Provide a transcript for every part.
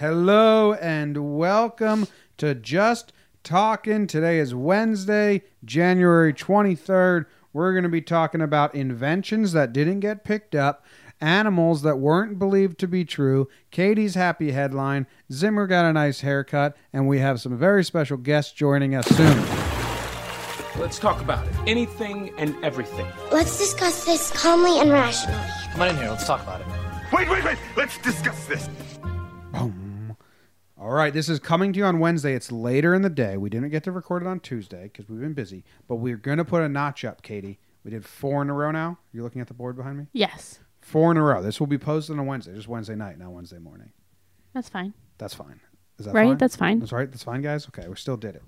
Hello and welcome to Just Talking. Today is Wednesday, January 23rd. We're going to be talking about inventions that didn't get picked up, animals that weren't believed to be true, Katie's happy headline, Zimmer got a nice haircut, and we have some very special guests joining us soon. Let's talk about it. Anything and everything. Let's discuss this calmly and rationally. Come on in here. Let's talk about it. Wait, wait, wait. Let's discuss this. Boom. All right, this is coming to you on Wednesday. It's later in the day. We didn't get to record it on Tuesday because we've been busy, but we're going to put a notch up, Katie. We did four in a row now. You're looking at the board behind me? Yes, Four in a row. This will be posted on Wednesday, just Wednesday night, not Wednesday morning. that's fine. That's fine. Is that Right, fine? that's fine. That's right. That's fine, guys. Okay, we still did it.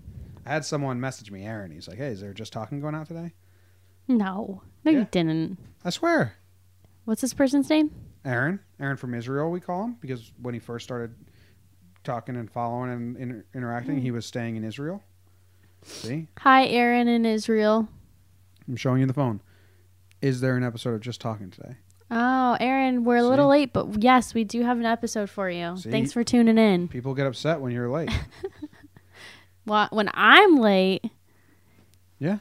I had someone message me, Aaron. He's like, "Hey, is there just talking going out today?" No, no, Yeah. you didn't. I swear, What's this person's name? Aaron. Aaron from Israel, we call him because when he first started talking and following and inter- interacting, Hmm. he was staying in Israel. See, Hi, Aaron in Israel. I'm showing you the phone. Is there an episode of Just Talking today? Oh, Aaron, we're a little late, but yes, we do have an episode for you. See? Thanks for tuning in. People get upset when you're late. Well, when I'm late, yeah,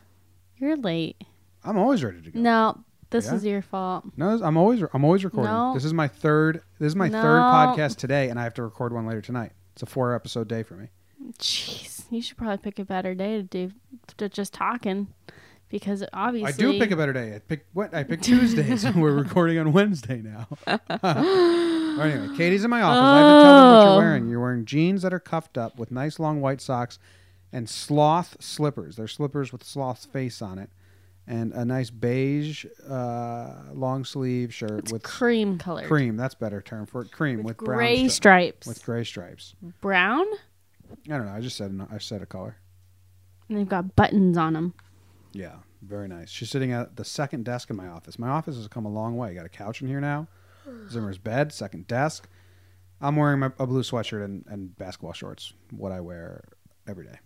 you're late. I'm always ready to go. No, this Yeah? is your fault. No, I'm always I'm always recording. No. This is my third. This is my third podcast today, and I have to record one later tonight. It's a four episode day for me. Jeez, you should probably pick a better day to do to just talking, because obviously I do pick a better day. I pick what I pick Tuesdays. and We're recording on Wednesday now. Anyway, Katie's in my office. I have to tell them what you're Oh. wearing. You're wearing jeans that are cuffed up with nice long white socks and sloth slippers. They're slippers with sloth's face on it, and a nice beige uh, long sleeve shirt It's with cream color. cream. That's a better term for it. Cream with, with, brown gray stri- stripes. with gray stripes. Brown, I don't know. I just said I said a color. and they've got buttons on them. Yeah, very nice. She's sitting at the second desk in my office. My office has come a long way. I Got a couch in here now. Zimmer's bed, second desk. I'm wearing my, a blue sweatshirt and, and basketball shorts. What I wear every day.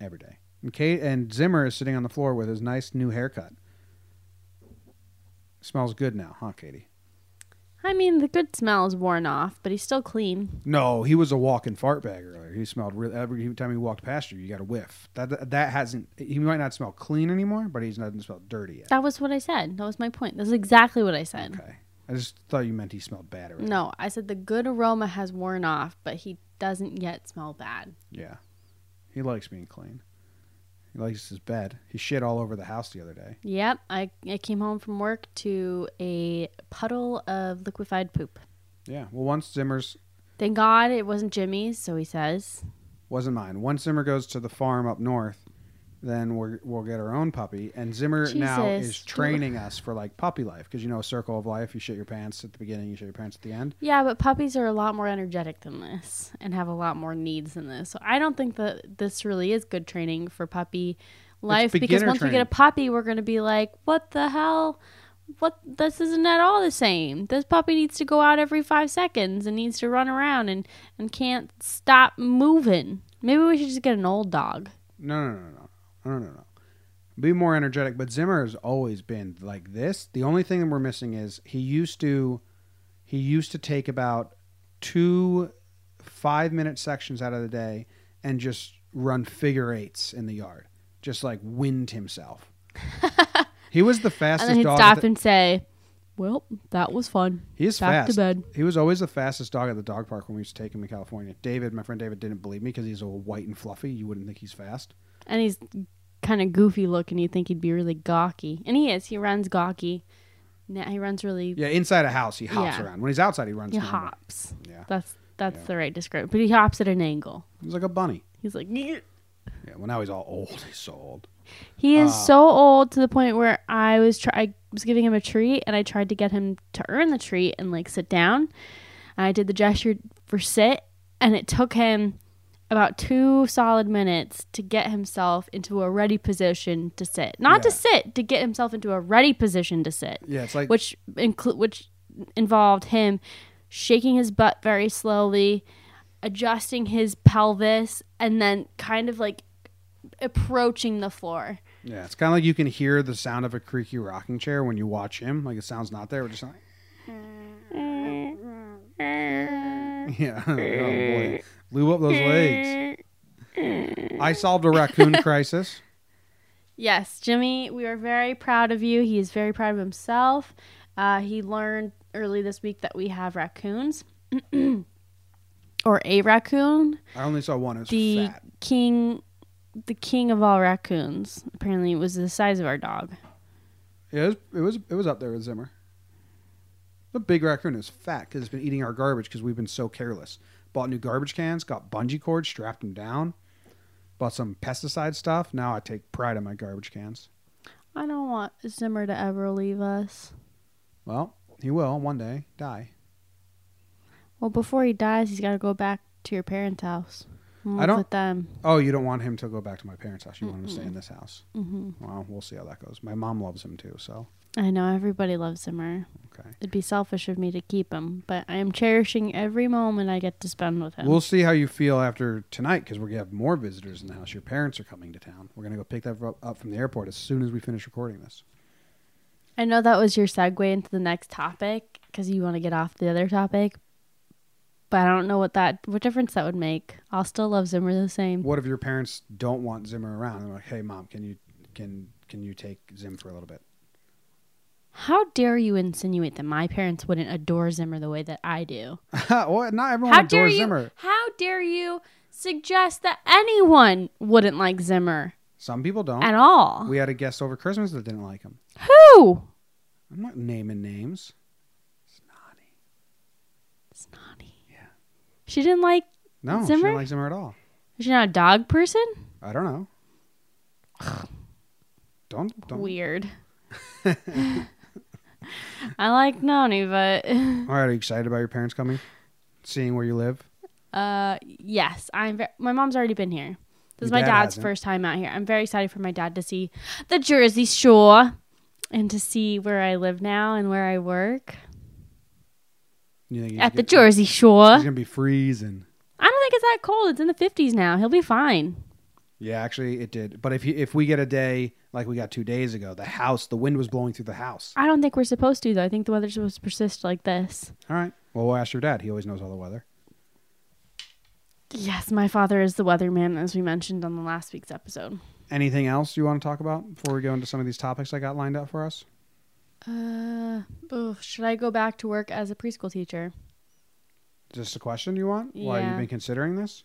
Every day. And Kate and Zimmer is sitting on the floor with his nice new haircut. Smells good now, huh, Katie? I mean, the good smell is worn off, but he's still clean. No, he was a walking fart bag earlier. He smelled real every time he walked past you. You got a whiff. That that hasn't. He might not smell clean anymore, but he doesn't smell dirty yet. That was what I said. That was my point. That's exactly what I said. Okay. I just thought you meant he smelled bad already. No, I said the good aroma has worn off, but he doesn't yet smell bad. Yeah. He likes being clean. He likes his bed. He shit all over the house the other day. Yep, I, I came home from work to a puddle of liquefied poop. Yeah. Well, once Zimmer's Thank God it wasn't Jimmy's, so he says. wasn't mine. Once Zimmer goes to the farm up north, then we're, we'll get our own puppy. And Zimmer now is training us for like puppy life because you know, a circle of life. You shit your pants at the beginning, you shit your pants at the end. Yeah, but puppies are a lot more energetic than this and have a lot more needs than this. So I don't think that this really is good training for puppy life because once we get a puppy, we're going to be like, what the hell? What this isn't at all the same. This puppy needs to go out every five seconds and needs to run around and, and can't stop moving. Maybe we should just get an old dog. No, no, no, no, no, no, no. Be more energetic. But Zimmer has always been like this. The only thing that we're missing is he used to, he used to take about two five minute sections out of the day and just run figure eights in the yard, just like wind himself. he was the And fastest then he'd dog. stop the- and say, well, that was fun. he is back to fast. bed. He was always the fastest dog at the dog park when we used to take him in California. David, my friend David, didn't believe me because he's all white and fluffy. You wouldn't think he's fast. and he's kind of goofy looking. You think he'd be really gawky, and he is. He runs gawky. Now he runs really. Yeah, inside a house he hops Yeah. around. When he's outside, he runs. He normal. hops. Yeah. That's that's Yeah. the right description. But he hops at an angle. He's like a bunny. He's like. Yeah, well now he's all old. He's so old. he is Ah. so old to the point where I was try I was giving him a treat and I tried to get him to earn the treat and like sit down. And I did the gesture for sit and it took him about two solid minutes to get himself into a ready position to sit. Not to sit, to get himself into a ready position to sit. Yeah, it's like which which involved him shaking his butt very slowly, adjusting his pelvis, and then kind of like approaching the floor. yeah, it's kind of like you can hear the sound of a creaky rocking chair when you watch him. Like it sounds not there, but just like Yeah. oh boy. Blew up those legs. I solved a raccoon crisis. Yes, Jimmy, we are very proud of you. He is very proud of himself. Uh, he learned early this week that we have raccoons, or a raccoon, I only saw one. It the fat. king, the king of all raccoons. Apparently, it was the size of our dog. It was, it was it was up there with Zimmer. The big raccoon is fat because it's been eating our garbage because we've been so careless. Bought new garbage cans, got bungee cords, strapped them down. Bought some pesticide stuff. Now I take pride in my garbage cans. I don't want Zimmer to ever leave us. Well, he will one day die. Well, before he dies, he's got to go back to your parents' house. and I live don't- with them. Oh, you don't want him to go back to my parents' house. You want him to stay in this house. Mm-hmm. Well, we'll see how that goes. My mom loves him too, so I know everybody loves Zimmer. okay. It'd be selfish of me to keep him, but I am cherishing every moment I get to spend with him. We'll see how you feel after tonight because we're gonna have more visitors in the house. Your parents are coming to town. We're gonna go pick that up- up from the airport as soon as we finish recording this. I know that was your segue into the next topic because you want to get off the other topic, but I don't know what that what difference that would make. I'll still love Zimmer the same. What if your parents don't want Zimmer around? They're like, "Hey, mom, can you can can you take Zim for a little bit?" How dare you insinuate that my parents wouldn't adore Zimmer the way that I do? well, not everyone How dare adores you? Zimmer. How dare you suggest that anyone wouldn't like Zimmer Some people don't. at all? We had a guest over Christmas that didn't like him. Who? I'm not naming names. Snotty. Snotty. Yeah. She didn't like. No, she Zimmer? didn't like Zimmer at all. Is she not a dog person? I don't know. don't don't. Weird. I like Noni, but All right, are you excited about your parents coming, seeing where you live? uh, yes, I'm. Ve- my mom's already been here. This is Your my dad dad's hasn't. first time out here. I'm very excited for my dad to see the Jersey Shore and to see where I live now and where I work You think he's at the gonna- Jersey Shore. He's gonna be freezing. I don't think it's that cold. It's in the 50s now. He'll be fine. Yeah, actually, it did. But if you, if we get a day like we got two days ago, the house, the wind was blowing through the house. I don't think we're supposed to though. I think the weather's supposed to persist like this. All right. Well, we'll ask your dad. He always knows all the weather. Yes, my father is the weatherman, as we mentioned on the last week's episode. Anything else you want to talk about before we go into some of these topics I got lined up for us? Uh, oh, should I go back to work as a preschool teacher? Just a question you want? Yeah. Why you've been considering this?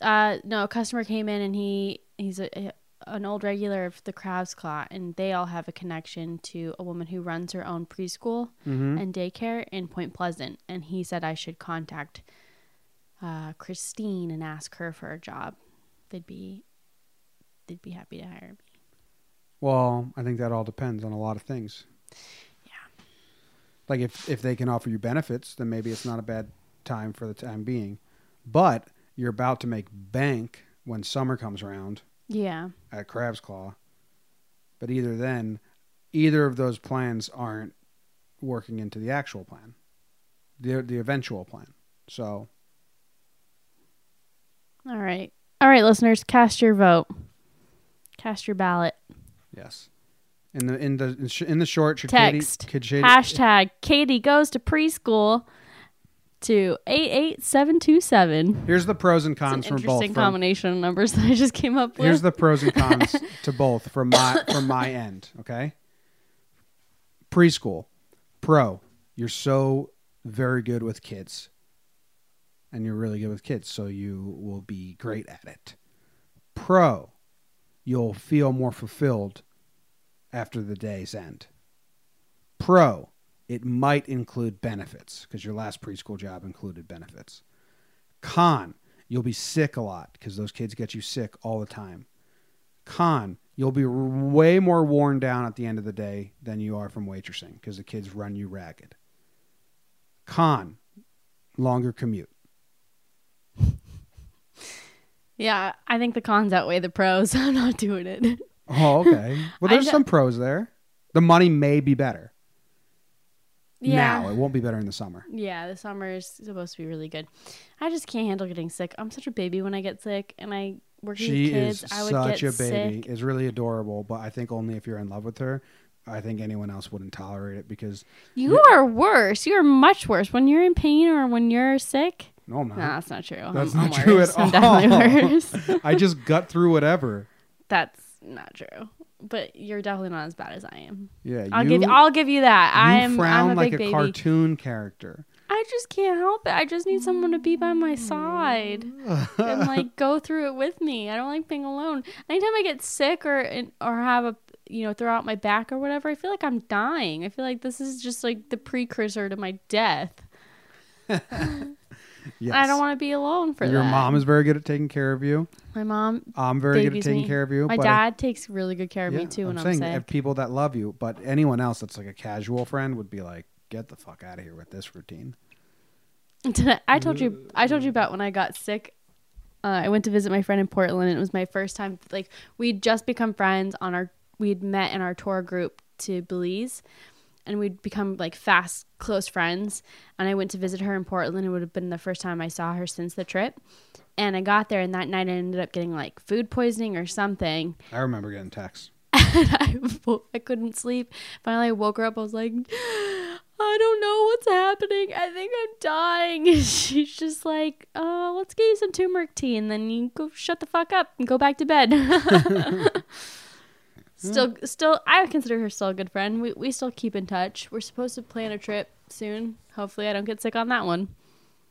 Uh, no, a customer came in and he he's a, an old regular of the Crab's Claw, and they all have a connection to a woman who runs her own preschool and daycare in Point Pleasant, and he said I should contact uh, Christine and ask her for a job. They'd be they'd be happy to hire me. Well, I think that all depends on a lot of things. Yeah. Like if if they can offer you benefits, then maybe it's not a bad time for the time being. But you're about to make bank when summer comes around Yeah. at Crab's Claw. But either then, either of those plans aren't working into the actual plan, the the eventual plan. So All right. All right, listeners, cast your vote. Cast your ballot. yes, in the in the in, the short, should Text. Katie, Hashtag Katie goes to preschool to 88727. Here's the pros and cons from both. interesting from- combination of numbers that I just came up with. Here's the pros and cons to both from my from my end. Okay. Preschool, pro. You're so very good with kids, and you're really good with kids, so you will be great at it. Pro, you'll feel more fulfilled after the day's end. Pro, it might include benefits because your last preschool job included benefits. Con, you'll be sick a lot because those kids get you sick all the time. Con, you'll be r- way more worn down at the end of the day than you are from waitressing because the kids run you ragged. Con, longer commute. yeah, I think the cons outweigh the pros. I'm not doing it. Oh, okay. Well, there's ju- some pros there. The money may be better Yeah. now. It won't be better in the summer. Yeah, the summer is supposed to be really good. I just can't handle getting sick. I'm such a baby when I get sick, and I working She with kids. is I would such get a baby. sick. Is really adorable, but I think only if you're in love with her. I think anyone else wouldn't tolerate it because You are worse. You are much worse when you're in pain or when you're sick. No, I'm not. No, that's not true. That's I'm, not I'm true worse. at I'm definitely worse. I just gut through whatever. that's not true. But you're definitely not as bad as I am. Yeah, I'll you, give I'll give you that. you I am frown I'm a like a baby. cartoon character. I just can't help it. I just need someone to be by my side and like go through it with me. I don't like being alone. Anytime I get sick or or have a you know throw out my back or whatever, I feel like I'm dying. I feel like this is just like the precursor to my death. Yes. I don't want to be alone for Your that. mom is very good at taking care of you. my mom I'm very good at babies taking me. care of you. My but dad takes really good care of yeah, me too when I'm I'm, saying sick. if people that love you, but anyone else that's like a casual friend would be like, get the fuck out of here with this routine. I told you I told you about when I got sick. Uh, I went to visit my friend in Portland. And it was my first time. Like we'd just become friends on our. We'd met in our tour group to Belize, and we'd become like fast close friends. And I went to visit her in Portland. It would have been the first time I saw her since the trip. And I got there, and that night I ended up getting like food poisoning or something. I remember getting texts. and I, I couldn't sleep. Finally, I woke her up. I was like, I don't know what's happening. I think I'm dying. And she's just like, oh, let's get you some turmeric tea, and then you go shut the fuck up and go back to bed. still, still, I consider her still a good friend. We we still keep in touch. We're supposed to plan a trip soon. Hopefully, I don't get sick on that one.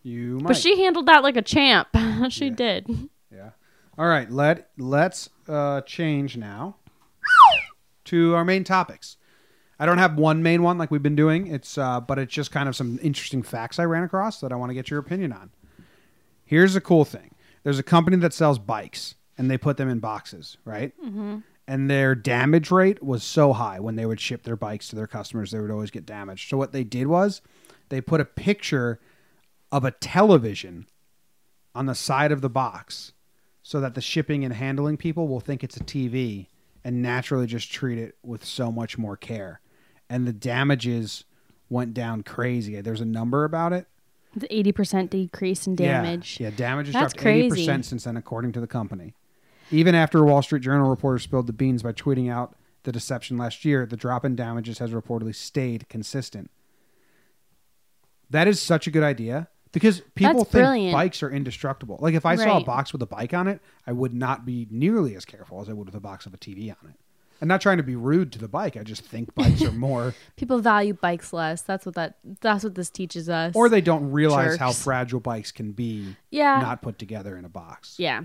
You might. But she handled that like a champ. she Yeah. did. Yeah. All right. Let Let's uh, change now to our main topics. I don't have one main one like we've been doing. It's uh, but it's just kind of some interesting facts I ran across that I want to get your opinion on. Here's the cool thing: there's a company that sells bikes, and they put them in boxes, right? Mm-hmm. And their damage rate was so high when they would ship their bikes to their customers, they would always get damaged. So what they did was they put a picture of a television on the side of the box so that the shipping and handling people will think it's a TV and naturally just treat it with so much more care. And the damages went down crazy. There's a number about it. The eighty percent decrease in damage. Yeah, yeah damage has That's dropped eighty crazy. percent since then, according to the company. Even after a Wall Street Journal reporter spilled the beans by tweeting out the deception last year, the drop in damages has reportedly stayed consistent. That is such a good idea because people That's think brilliant. bikes are indestructible. Like if I saw a Right. box with a bike on it, I would not be nearly as careful as I would with a box of a TV on it. I'm not trying to be rude to the bike. I just think bikes are more, People value bikes less. That's what that. That's what this teaches us. or they don't realize how Jerks. fragile bikes can be, yeah, not put together in a box. yeah.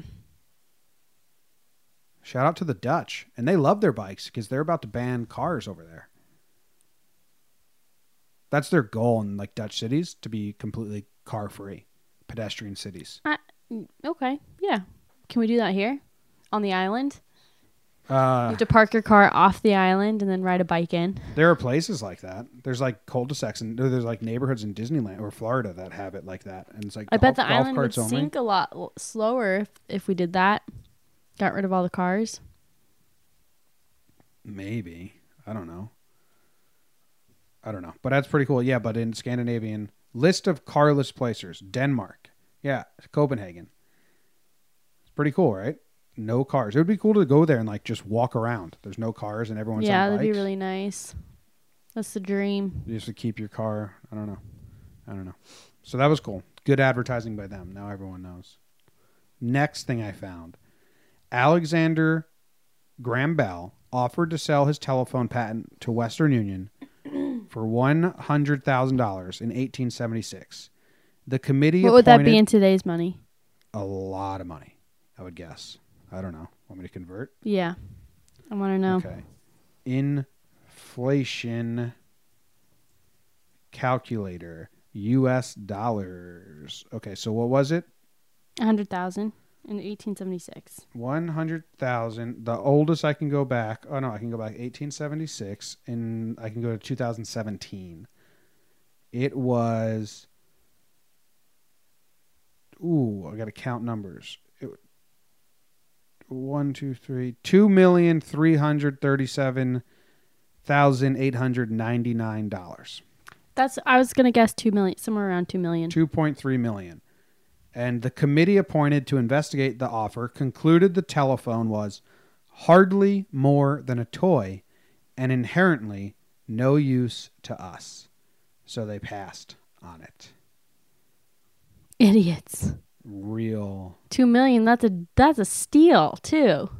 Shout out to the Dutch, and they love their bikes because they're about to ban cars over there. That's their goal in like Dutch cities to be completely car free, pedestrian cities. Uh, okay, yeah. Can we do that here on the island? you Uh, have to park your car off the island and then ride a bike in. there are places like that. There's like cul-de-sacs and there's like neighborhoods in Disneyland or Florida that have it like that, and it's like I bet the golf island would only. sink a lot slower if, if we did that. Got rid of all the cars. Maybe I don't know. I don't know, but that's pretty cool. Yeah, but in Scandinavian list of carless placers, Denmark. Yeah, Copenhagen. It's pretty cool, right? No cars. It would be cool to go there and like just walk around. There's no cars and everyone's yeah, that'd be really nice. That's the dream. You just to keep your car. I don't know. I don't know. So that was cool. Good advertising by them. Now everyone knows. Next thing I found Alexander Graham Bell offered to sell his telephone patent to Western Union for $100,000 in 1876. The committee What would that be appointed- in today's money? a lot of money, I would guess. I don't know. Want me to convert? Yeah, I want to know. Okay. Inflation calculator. US dollars. Okay, so what was it? A hundred thousand in 1876. 100,000. The oldest I can go back. Oh no, I can go back 1876 and I can go to 2017. It was Ooh, I got to count numbers. It, one, two, three, two million three hundred thirty-seven thousand eight hundred ninety-nine dollars. That's I was gonna guess two million, somewhere around two million. 2.3 million. And the committee appointed to investigate the offer concluded the telephone was hardly more than a toy and inherently no use to us. So they passed on it. Idiots. Real. Two million. That's a that's a steal too.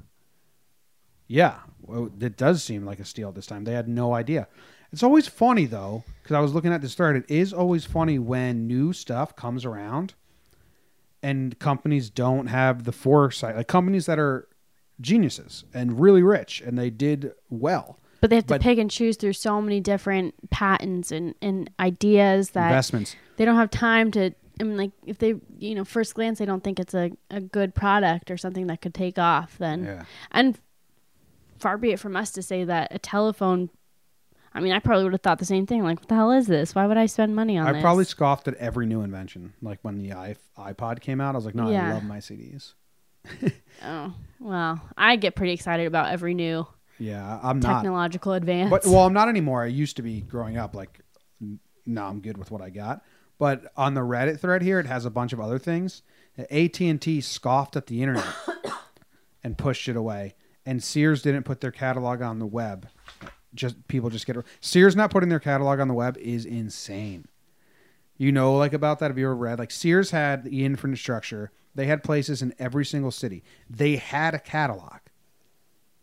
Yeah, well, it does seem like a steal this time. They had no idea. It's always funny though, because I was looking at this thread. It is always funny when new stuff comes around, and companies don't have the foresight. Like companies that are geniuses and really rich, and they did well. But they have to But- pick and choose through so many different patents and, and ideas that Investments. they don't have time to. I mean, like if they, you know, first glance they don't think it's a, a good product or something that could take off, then Yeah. and far be it from us to say that a telephone. I mean, I probably would have thought the same thing. Like, what the hell is this? Why would I spend money on this? I this? probably scoffed at every new invention. Like when the i iPod came out, I was like, no, I love my CDs. Oh well, I get pretty excited about every new Yeah, I'm not. technological advance. But well, I'm not anymore. I used to be growing up. Like, n- no, I'm good with what I got. But on the Reddit thread here, it has a bunch of other things. AT and T scoffed at the internet and pushed it away, and Sears didn't put their catalog on the web. Just people just get Sears not putting their catalog on the web is insane. You know, like about that. Have you ever read? Like Sears had the infrastructure. They had places in every single city. They had a catalog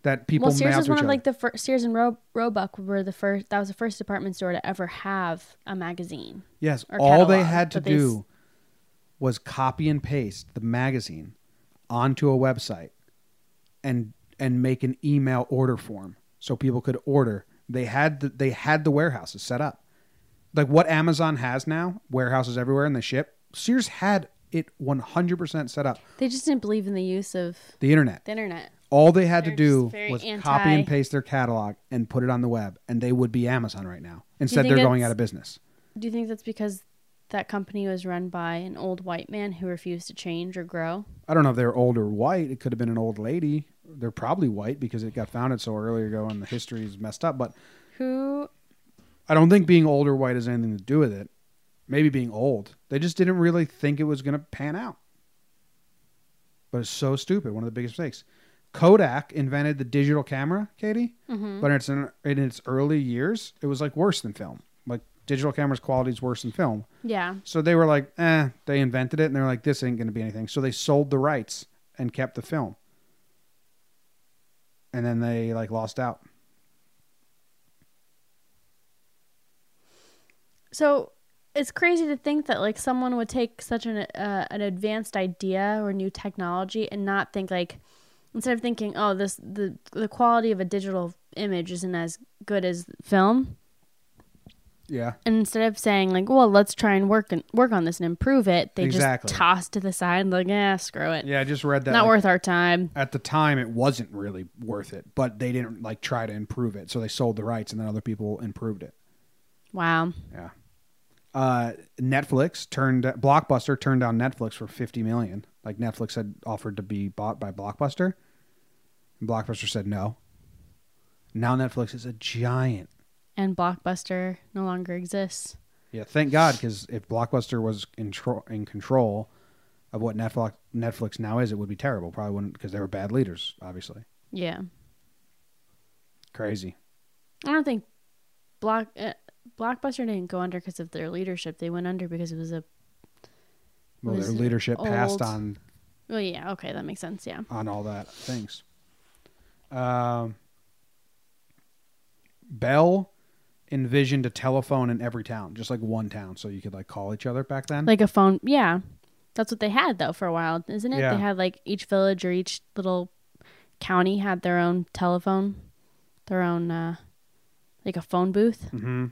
that people well, Sears was one of like the first. Sears and Ro- Roebuck were the first. That was the first department store to ever have a magazine. Yes, all they had to but they s- do was copy and paste the magazine onto a website and and make an email order form so people could order. They had the, they had the warehouses set up. Like what Amazon has now, warehouses everywhere and they ship. Sears had it 100% set up. They just didn't believe in the use of The internet. the internet. All they had to They're do was anti- copy and paste their catalog and put it on the web and they would be Amazon right now. Instead they're going out of business. Do you think that's because that company was run by an old white man who refused to change or grow? I don't know if they're old or white. It could have been an old lady. They're probably white because it got founded so early ago and the history is messed up. But Who? I don't think being old or white has anything to do with it. Maybe being old. They just didn't really think it was going to pan out. But it's so stupid. One of the biggest mistakes. Kodak invented the digital camera, Katie. Mm-hmm. But it's in, in its early years, it was like worse than film. Like digital cameras' quality is worse than film. Yeah. So they were like, eh, they invented it and they're like, this ain't going to be anything. So they sold the rights and kept the film. And then they like lost out. So it's crazy to think that like someone would take such an uh, an advanced idea or new technology and not think like instead of thinking oh this the the quality of a digital image isn't as good as film Yeah. and instead of saying like well let's try and work and work on this and improve it they Exactly. just toss to the side like yeah screw it Yeah, I just read that. not like, worth our time At the time, it wasn't really worth it, but they didn't like try to improve it. So they sold the rights and then other people improved it. wow Yeah. Uh, Netflix turned Blockbuster turned down Netflix for fifty million. Like Netflix had offered to be bought by Blockbuster, and Blockbuster said no. Now Netflix is a giant. And blockbuster no longer exists Yeah, thank God, because if Blockbuster was in, tro- in control of what Netflix Netflix now is, it would be terrible. Probably wouldn't, because they were bad leaders. Obviously, yeah crazy. i don't think block uh, blockbuster didn't go under because of their leadership they went under because it was a Well, their Was leadership passed on Well, yeah, okay, that makes sense. Yeah. on all that things. Um, Bell envisioned a telephone in every town, just like one town, so you could like call each other back then. Like a phone. Yeah. That's what they had, though, for a while, isn't it? Yeah. They had like each village or each little county had their own telephone, their own, uh, like a phone booth. Mm-hmm.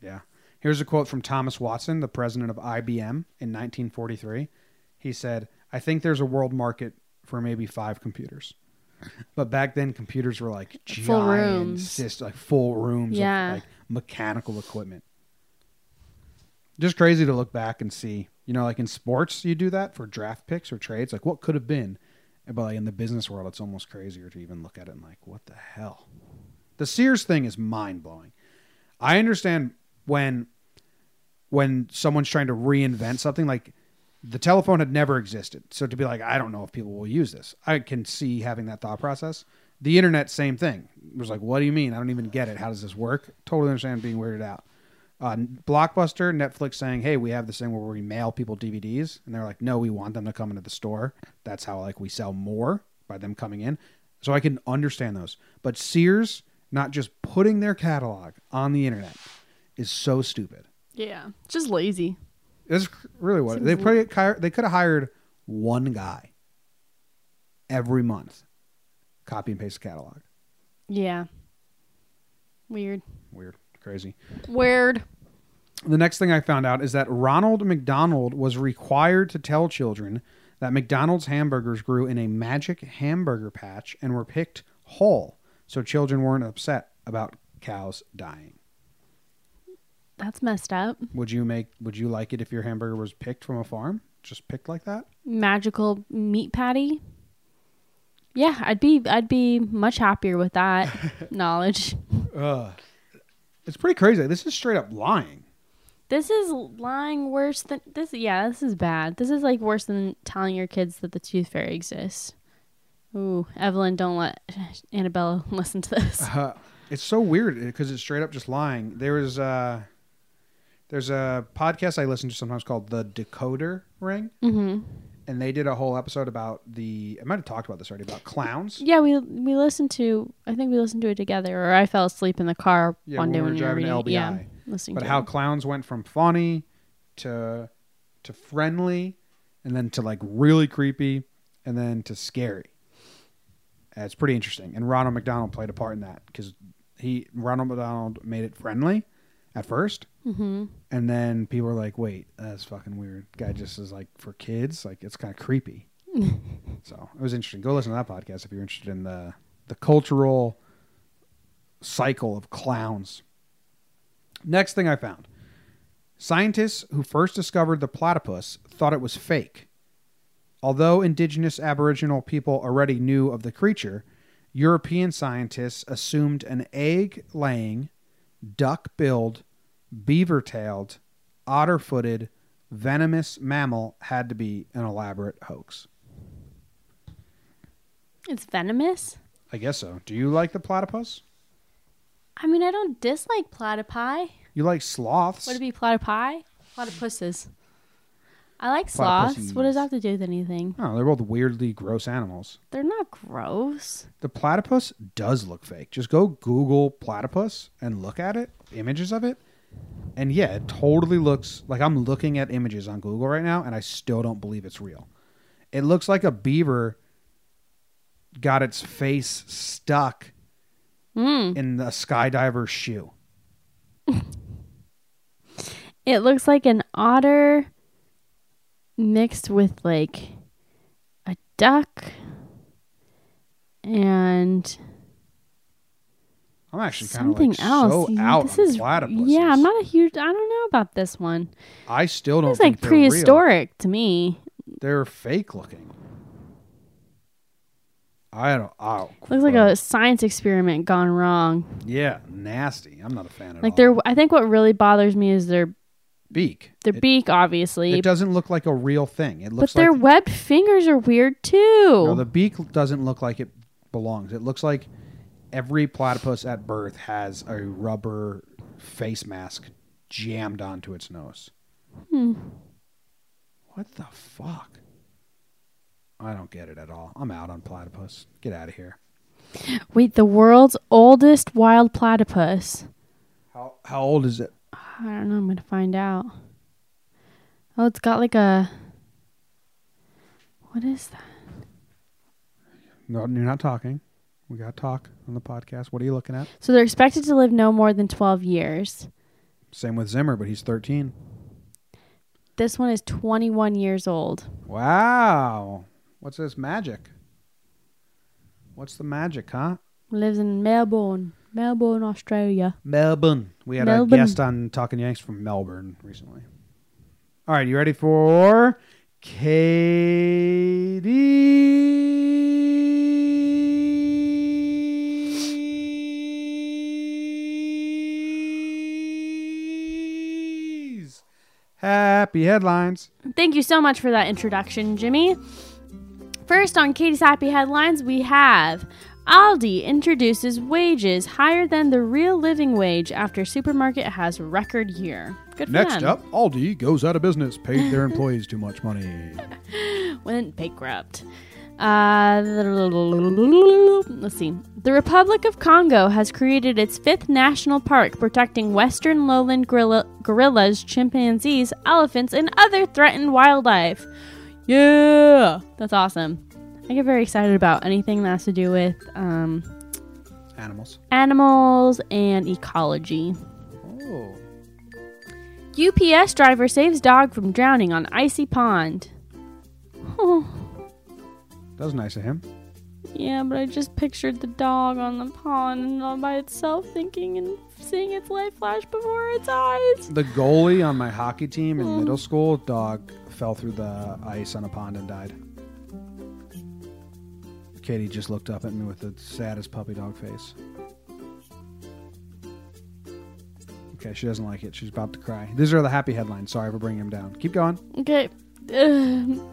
Yeah. Here's a quote from Thomas Watson, the president of IBM in 1943. He said, I think there's a world market for maybe five computers. But back then, computers were like giant, Full rooms. sys- like full rooms Yeah. of like mechanical equipment. Just crazy to look back and see. You know, like in sports, you do that for draft picks or trades. Like, what could have been? But like in the business world, it's almost crazier to even look at it and like, what the hell? The Sears thing is mind blowing. I understand when when someone's trying to reinvent something like the telephone had never existed. So to be like, I don't know if people will use this. I can see having that thought process. The internet, same thing. It was like, what do you mean? I don't even get it. How does this work? Totally understand being weirded out. uh, Blockbuster, Netflix saying, "Hey, we have this thing where we mail people DVDs," and they're like, "No, we want them to come into the store. That's how like we sell more by them coming in." So I can understand those, but Sears not just putting their catalog on the internet is so stupid. Yeah, just lazy. It's really what they probably they could have hired one guy every month, copy and paste the catalog. Yeah. Weird. Weird, crazy. Weird. The next thing I found out is that Ronald McDonald was required to tell children that McDonald's hamburgers grew in a magic hamburger patch and were picked whole, so children weren't upset about cows dying. That's messed up. Would you make? Would you like it if your hamburger was picked from a farm, just picked like that? Magical meat patty. Yeah, I'd be I'd be much happier with that knowledge. It's pretty crazy. This is straight up lying. This is lying worse than this. Yeah, this is bad. This is like worse than telling your kids that the tooth fairy exists. Ooh, Evelyn, don't let Annabella listen to this. Uh, it's so weird because it's straight up just lying. There is uh, there's a podcast I listen to sometimes called The Decoder Ring, mm-hmm. and they did a whole episode about the. I might have talked about this already about clowns. Yeah, we we listened to. I think we listened to it together, or I fell asleep in the car Yeah, one day we when you were driving reading. it. Yeah, listening but how it. clowns went from funny to to friendly, and then to like really creepy, and then to scary. Uh, it's pretty interesting, and Ronald McDonald played a part in that because he Ronald McDonald made it friendly at 1st mm-hmm. And then people were like, "Wait, that's fucking weird." Guy just is like for kids, like it's kind of creepy. so it was interesting. Go listen to that podcast if you're interested in the the cultural cycle of clowns. Next thing I found. Scientists who first discovered the platypus thought it was fake. Although indigenous Aboriginal people already knew of the creature, European scientists assumed an egg laying, duck billed, beaver tailed, otter footed, venomous mammal had to be an elaborate hoax. It's venomous. I guess so. Do you like the platypus? I mean, I don't dislike platypi. You like sloths? Would it be platypi? Platypuses. I like sloths. What does that have to do with anything? Oh, they're both weirdly gross animals. They're not gross. The platypus does look fake. Just go Google platypus and look at it, images of it. And yeah, it totally looks like I'm looking at images on Google right now and I still don't believe it's real. It looks like a beaver got its face stuck hmm. in the skydiver's shoe. It looks like an otter mixed with like a duck and I'm actually kind of something like else. so out this is platypuses. yeah. I'm not a huge. I don't know about this one. I still don't It's like prehistoric to me. They're fake looking. I don't. Oh, Looks like a science experiment gone wrong. yeah, nasty. I'm not a fan at Like all. their, I think what really bothers me is their beak. their It- beak, obviously, It doesn't look like a real thing. It looks. but looks their like webbed fingers are weird too. no, the beak doesn't look like it belongs. It looks like every platypus at birth has a rubber face mask jammed onto its nose. Hmm. What the fuck? I don't get it at all. I'm out on platypus. Get out of here. Wait, the world's oldest wild platypus. How how old is it? I don't know. I'm gonna find out. Oh, it's got like a. What is that? No, you're not talking. We got to talk on the podcast. What are you looking at? So they're expected to live no more than 12 years. Same with Zimmer, but he's 13. This one is 21 years old. Wow. What's this magic? What's the magic, huh? Lives in Melbourne, Melbourne, Australia. Melbourne. We had Melbourne. a guest on Talking Yanks from Melbourne recently. All right, you ready for Katie's happy headlines? Thank you so much for that introduction, Jimmy. First on Katie's Happy Headlines, we have Aldi introduces wages higher than the real living wage after supermarket has record year. Good for Next them. up, Aldi goes out of business. Paid their employees too much money. went bankrupt. Uh, let's see. The Republic of Congo has created its fifth national park protecting western lowland gorilla- gorillas, chimpanzees, elephants, and other threatened wildlife. Yeah, that's awesome. I get very excited about anything that has to do with um, Animals. animals and ecology. Oh. UPS driver saves dog from drowning on icy pond. Oh. That was nice of him. Yeah, but I just pictured the dog on the pond and all by itself, thinking and seeing its life flash before its eyes. The goalie on my hockey team in mm. middle school, dog fell through the ice on a pond and died. Katie just looked up at me with the saddest puppy dog face. Okay, she doesn't like it. She's about to cry. These are the happy headlines. Sorry for bringing him down. Keep going. Okay. Ugh.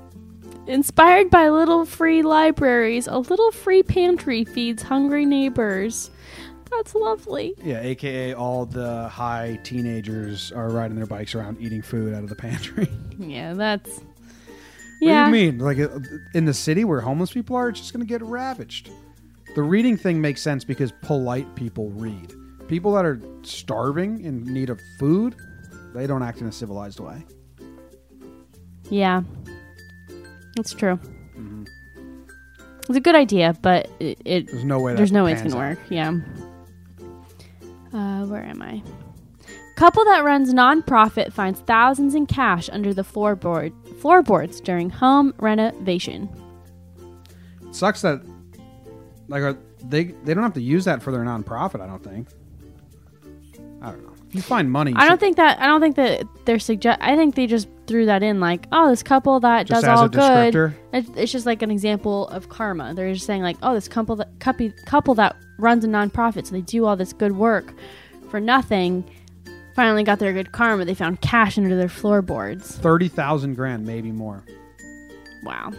Inspired by little free libraries, a little free pantry feeds hungry neighbors. That's lovely. Yeah, aka all the high teenagers are riding their bikes around eating food out of the pantry. Yeah, that's. What Yeah. do you mean? Like uh, in the city where homeless people are, it's just going to get ravaged. The reading thing makes sense because polite people read. People that are starving in need of food, they don't act in a civilized way. Yeah. That's true. Mm-hmm. It's a good idea, but it, it There's no way. There's no way it's gonna out. work. Yeah. Uh, where am I? Couple that runs nonprofit finds thousands in cash under the floorboard floorboards during home renovation. It sucks that like are, they they don't have to use that for their nonprofit. I don't think. I don't know. You find money, I don't think that I don't think that they're suggest. I think they just threw that in like, oh, this couple that Just does all good. descriptor? It's just like an example of karma. They're just saying like, oh, this couple that couple, couple that runs a nonprofit, so they do all this good work for nothing. Finally got their good karma. They found cash under their floorboards. thirty thousand grand, maybe more. Wow.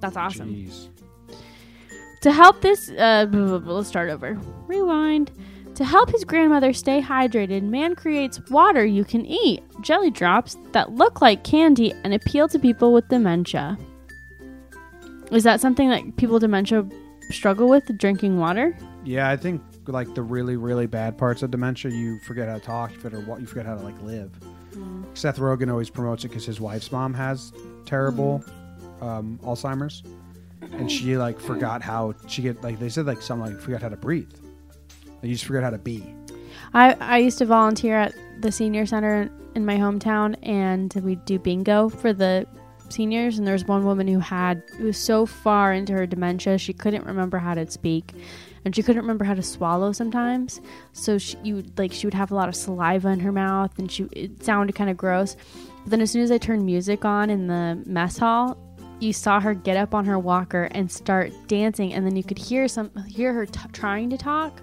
That's awesome. Jeez. To help this, uh, let's start over. Rewind. To help his grandmother stay hydrated, man creates water you can eat, jelly drops that look like candy and appeal to people with dementia. Is that something that people with dementia struggle with, drinking water? Yeah, I think like the really really bad parts of dementia, you forget how to talk, you forget what you forget how to like live. Seth Rogen always promotes it because his wife's mom has terrible um, Alzheimer's, and she like forgot how she get like they said like something like forgot how to breathe. You just forget how to be. I, I used to volunteer at the senior center in my hometown, and we do bingo for the seniors. And there was one woman who had who was so far into her dementia she couldn't remember how to speak, and she couldn't remember how to swallow sometimes. So she you like she would have a lot of saliva in her mouth, and she it sounded kind of gross. But then as soon as I turned music on in the mess hall. You saw her get up on her walker and start dancing, and then you could hear some hear her t- trying to talk,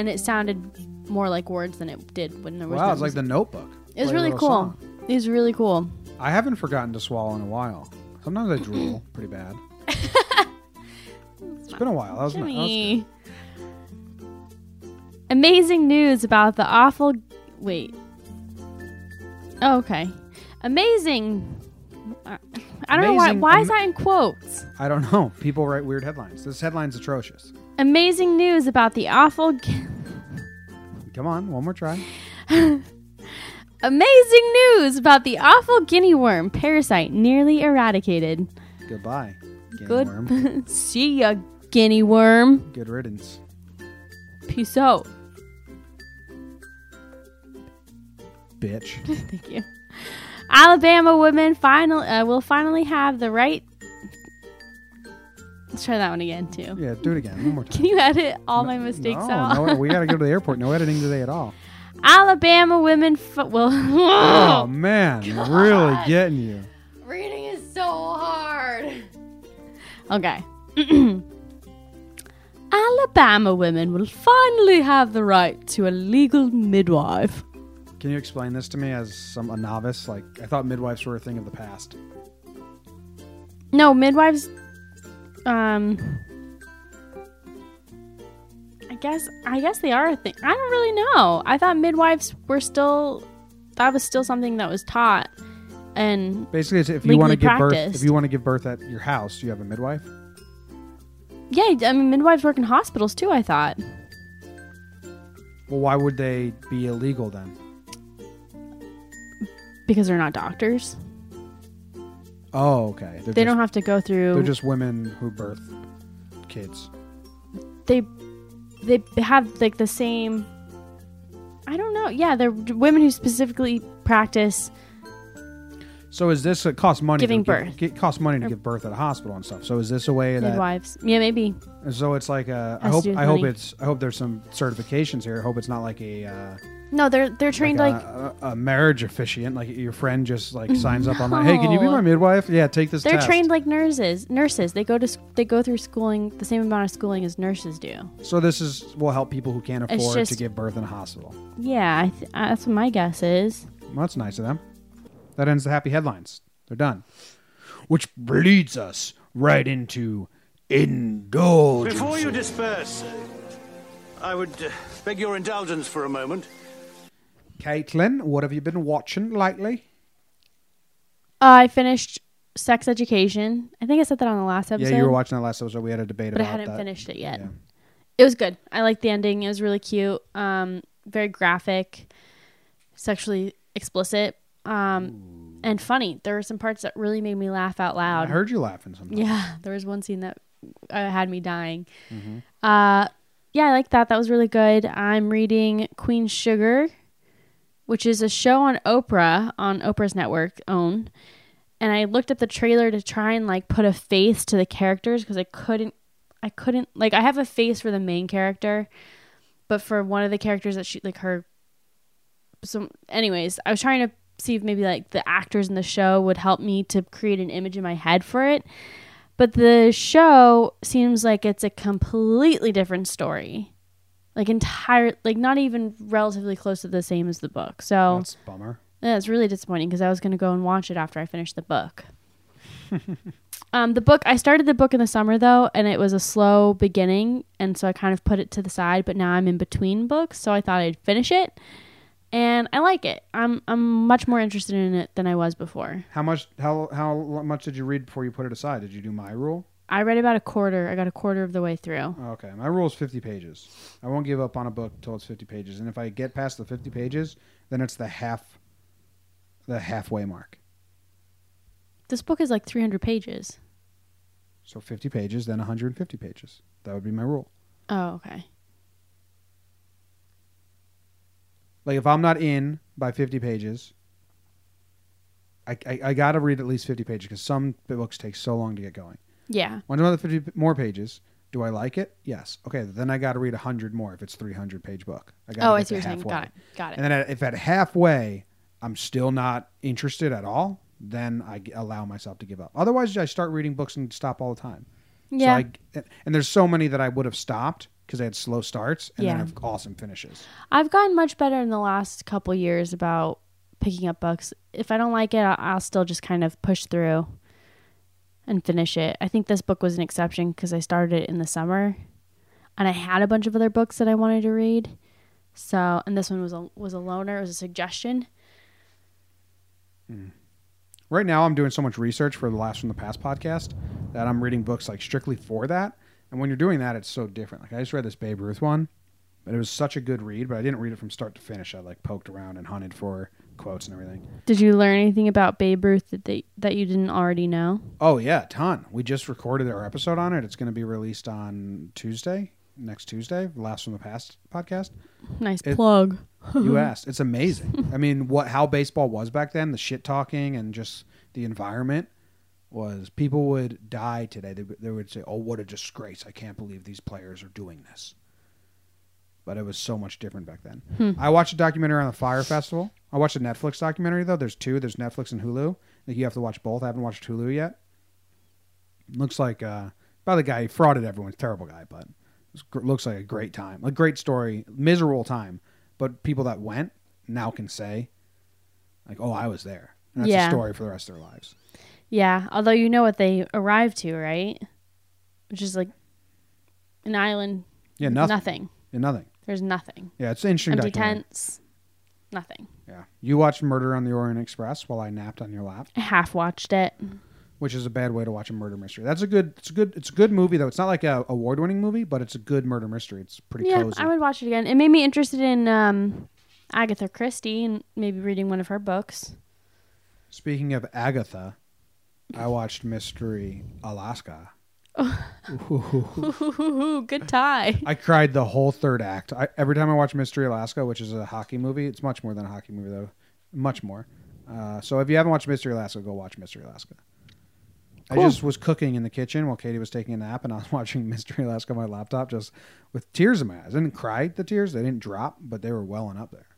and it sounded more like words than it did when there was. Wow, no it's like the. Notebook. It was a really little cool. song. It was really cool. I haven't forgotten to swallow in a while. Sometimes I drool pretty bad. it's been a while. That was, that was good. Jimmy. Amazing news about the awful. Wait. Oh, okay. Amazing. I I don't know why. Amazing- Why is am- that in quotes? I don't know. People write weird headlines. This headline's atrocious. Amazing news about the awful. Come on, one more try. Amazing news about the awful guinea worm parasite nearly eradicated. Goodbye. Game Good. worm. See ya, guinea worm. Good riddance. Peace out. Bitch. Thank you. Alabama women final uh, will finally have the right. Let's try that one again too. Yeah, do it again. One more time. Can you edit all my mistakes no, out? No, we gotta go to the airport. No editing today at all. Alabama women f- will. Oh man, really getting you. Reading is so hard. Okay. Alabama women will finally have the right to a legal midwife. Can you explain this to me as some a novice? Like I thought midwives were a thing of the past. No, midwives. Um, I guess I guess they are a thing. I don't really know. I thought midwives were still that was still something that was taught. And Basically, it's if you want to give birth, if you want to give birth at your house, do you have a midwife. yeah, I mean midwives work in hospitals too, I thought. Well, why would they be illegal then? Because they're not doctors. Oh, okay. They're They just, don't have to go through They're just women who birth kids. they they have like the same I don't know. Yeah, they're women who specifically practice So is this it costs money? Giving to give- birth. It costs money to Or- give birth at a hospital and stuff. So is this a way that? midwives. Yeah, maybe. So it's like a. I hope. I hope it's. I hope there's some certifications here. I hope it's not like a. Uh, No, they're they're trained like, a, a, a marriage officiant. Like your friend just like signs up on like, hey, can you be my midwife? Yeah, take this. they're test. trained like nurses. Nurses. They go to s- they go through schooling the same amount of schooling as nurses do. So this is will help people who can't It's afford to give birth in a hospital. Yeah, I th- uh, that's what my guess is. Well, that's nice of them. That ends the happy headlines. They're done. Which leads us right into indulgence. Before you disperse, I would uh, beg your indulgence for a moment. Caitlin, what have you been watching lately? I finished Sex Education. I think I said that on the last episode. Yeah, you were watching that last episode. We had a debate but I hadn't that. finished it yet. Yeah. It was good. I liked the ending. It was really cute. Um, very graphic, sexually explicit, um, and funny. There were some parts that really made me laugh out loud. I heard you laughing sometimes. Yeah, there was one scene that uh, had me dying. Mm-hmm. Uh, yeah, I like that. That was really good. I'm reading Queen Sugar, which is a show on Oprah on Oprah's network OWN. And I looked up the trailer to try and like put a face to the characters because I couldn't. I couldn't like I have a face for the main character, but for one of the characters that she like her. So, anyways, I was trying to see if maybe like the actors in the show would help me to create an image in my head for it. But the show seems like it's a completely different story. Like entire like not even relatively close to the same as the book. So That's a bummer. yeah, it's really disappointing because I was going to go and watch it after I finished the book. um, the book I started the book in the summer though, and it was a slow beginning, and so I kind of put it to the side. But now I'm in between books, so I thought I'd finish it, and I like it. I'm I'm much more interested in it than I was before. How much? How how much did you read before you put it aside? Did you do my rule? I read about a quarter. I got a quarter of the way through. Okay, my rule is fifty pages. I won't give up on a book till it's fifty pages, and if I get past the fifty pages, then it's the half, the halfway mark. This book is like 300 pages. So fifty pages, then one hundred and fifty pages. That would be my rule. Oh, okay. Like if I'm not in by fifty pages, I I, I got to read at least fifty pages because some books take so long to get going. Yeah. Want another 50 more pages? Do I like it? Yes. Okay, then I got to read 100 more if it's 300 page book. I gotta Oh, I see what you're saying. Got it. Got it. And then at- if at halfway I'm still not interested at all, then I allow myself to give up. Otherwise, I start reading books and stop all the time. yeah. So I, and there's so many that I would have stopped because they had slow starts and Yeah. then have awesome finishes. I've gotten much better in the last couple years about picking up books. If I don't like it, I'll, I'll still just kind of push through and finish it. I think this book was an exception because I started it in the summer, and I had a bunch of other books that I wanted to read. So, and this one was a was a loner. It was a suggestion. Mm. Right now, I'm doing so much research for the Last from the Past podcast that I'm reading books like strictly for that. And when you're doing that, it's so different. Like I just read this Babe Ruth one, but it was such a good read. But I didn't read it from start to finish. I like poked around and hunted for quotes and everything. Did you learn anything about Babe Ruth that they, that you didn't already know? Oh yeah, a ton. We just recorded our episode on it. It's going to be released on Tuesday, next Tuesday. Last from the Past podcast. Nice It- plug. you asked. It's amazing. I mean, what how baseball was back then, the shit talking and just the environment was people would die today. They, they would say, "Oh, what a disgrace! I can't believe these players are doing this." But it was so much different back then. I watched a documentary on the Fyre Festival. I watched a Netflix documentary though. There's two. There's Netflix and Hulu. Think you have to watch both. I haven't watched Hulu yet. Looks like uh, by the guy he frauded everyone. Terrible guy, but it looks like a great time. A great story. Miserable time, but people that went now can say, like, "Oh, I was there." And that's Yeah. a story for the rest of their lives. Yeah, although you know what they arrived to, right? Which is like an island. Yeah, nothing. Nothing. Yeah, nothing. There's nothing. Yeah, it's an interesting. Empty tents. Nothing. Yeah, you watched Murder on the Orient Express while I napped on your lap, I half watched it. which is a bad way to watch a murder mystery. That's a good. It's a good. It's a good movie though. It's not like a award winning movie, but it's a good murder mystery. It's pretty Yeah, cozy. I would watch it again. It made me interested in um, Agatha Christie and maybe reading one of her books. Speaking of Agatha, I watched Mystery Alaska. Ooh, good tie. I cried the whole third act. I, every time I watch Mystery Alaska, which is a hockey movie, it's much more than a hockey movie though, much more. Uh, so if you haven't watched Mystery Alaska, go watch Mystery Alaska. I just was cooking in the kitchen while Katie was taking a nap, and I was watching Mystery Alaska on my laptop, just with tears in my eyes. I didn't cry the tears; they didn't drop, but they were welling up there.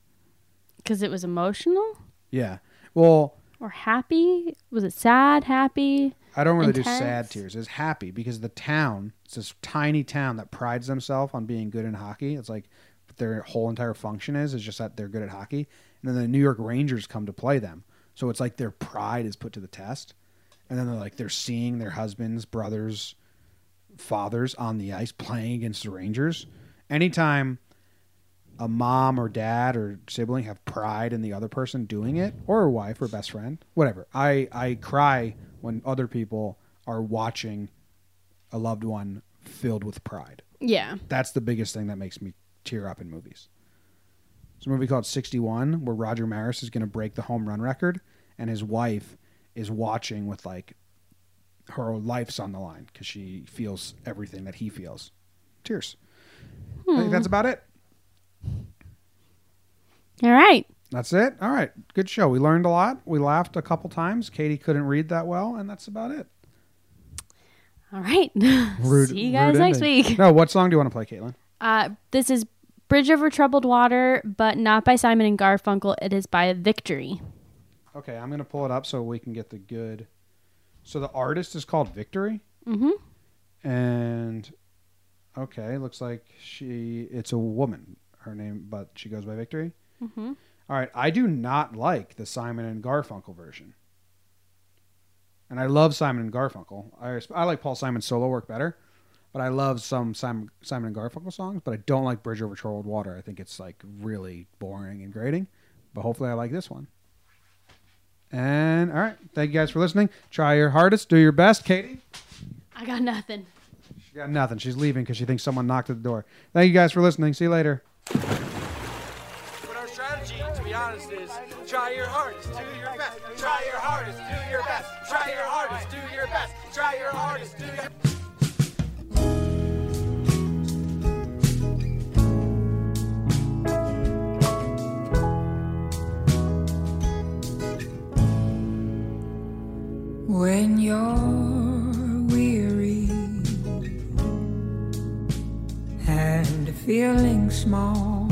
Because it was emotional Yeah. Well, or happy? Was it sad, happy? I don't really do sad tears. It's happy because the town, it's this tiny town that prides themselves on being good in hockey. It's like their whole entire function is is just that they're good at hockey. And then the New York Rangers come to play them. So it's like their pride is put to the test. And then they're like they're seeing their husbands, brothers, fathers on the ice playing against the Rangers. Anytime a mom or dad or sibling have pride in the other person doing it, or a wife or best friend, whatever. I, I cry when other people are watching a loved one filled with pride. Yeah. That's the biggest thing that makes me tear up in movies. There's a movie called 61 where Roger Maris is going to break the home run record, and his wife is watching with like her life's on the line because she feels everything that he feels. Tears. I think hmm. that's about it. All right. That's it. All right. Good show. We learned a lot. We laughed a couple times. Katie couldn't read that well, and that's about it. All right. Rude- See you guys next ending. week. No, what song do you want to play, Caitlin? Uh, this is Bridge Over Troubled Water, but not by Simon and Garfunkel. It is by Victory. Okay, I'm gonna pull it up so we can get the good. So the artist is called Victory, Mm-hmm. and okay, looks like she it's a woman. Her name, but she goes by Victory. Mm-hmm. All right, I do not like the Simon and Garfunkel version, and I love Simon and Garfunkel. I I like Paul Simon's solo work better, but I love some Simon Simon and Garfunkel songs. But I don't like Bridge Over Troubled Water. I think it's like really boring and grating. But hopefully, I like this one. And all right, thank you guys for listening. Try your hardest, do your best, Katie. I got nothing. She got nothing. She's leaving because she thinks someone knocked at the door. Thank you guys for listening. See you later. When you're weary and feeling small,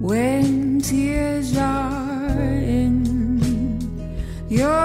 when tears are in your